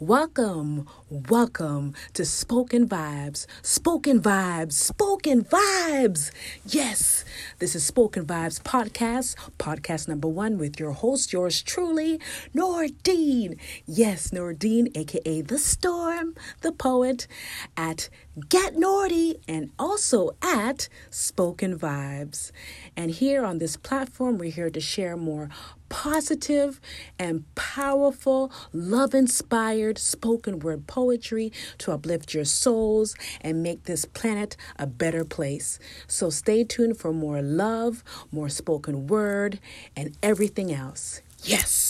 Welcome, welcome to Spoken Vibes. Spoken Vibes, Spoken Vibes. Yes, this is Spoken Vibes Podcast, podcast number one with your host, yours truly, Nordine. Yes, Nordine, aka The Storm, the poet, at Get Nordy and also at Spoken Vibes. And here on this platform, we're here to share more positive and powerful, love inspired spoken word poetry to uplift your souls and make this planet a better place. So stay tuned for more love, more spoken word, and everything else. Yes!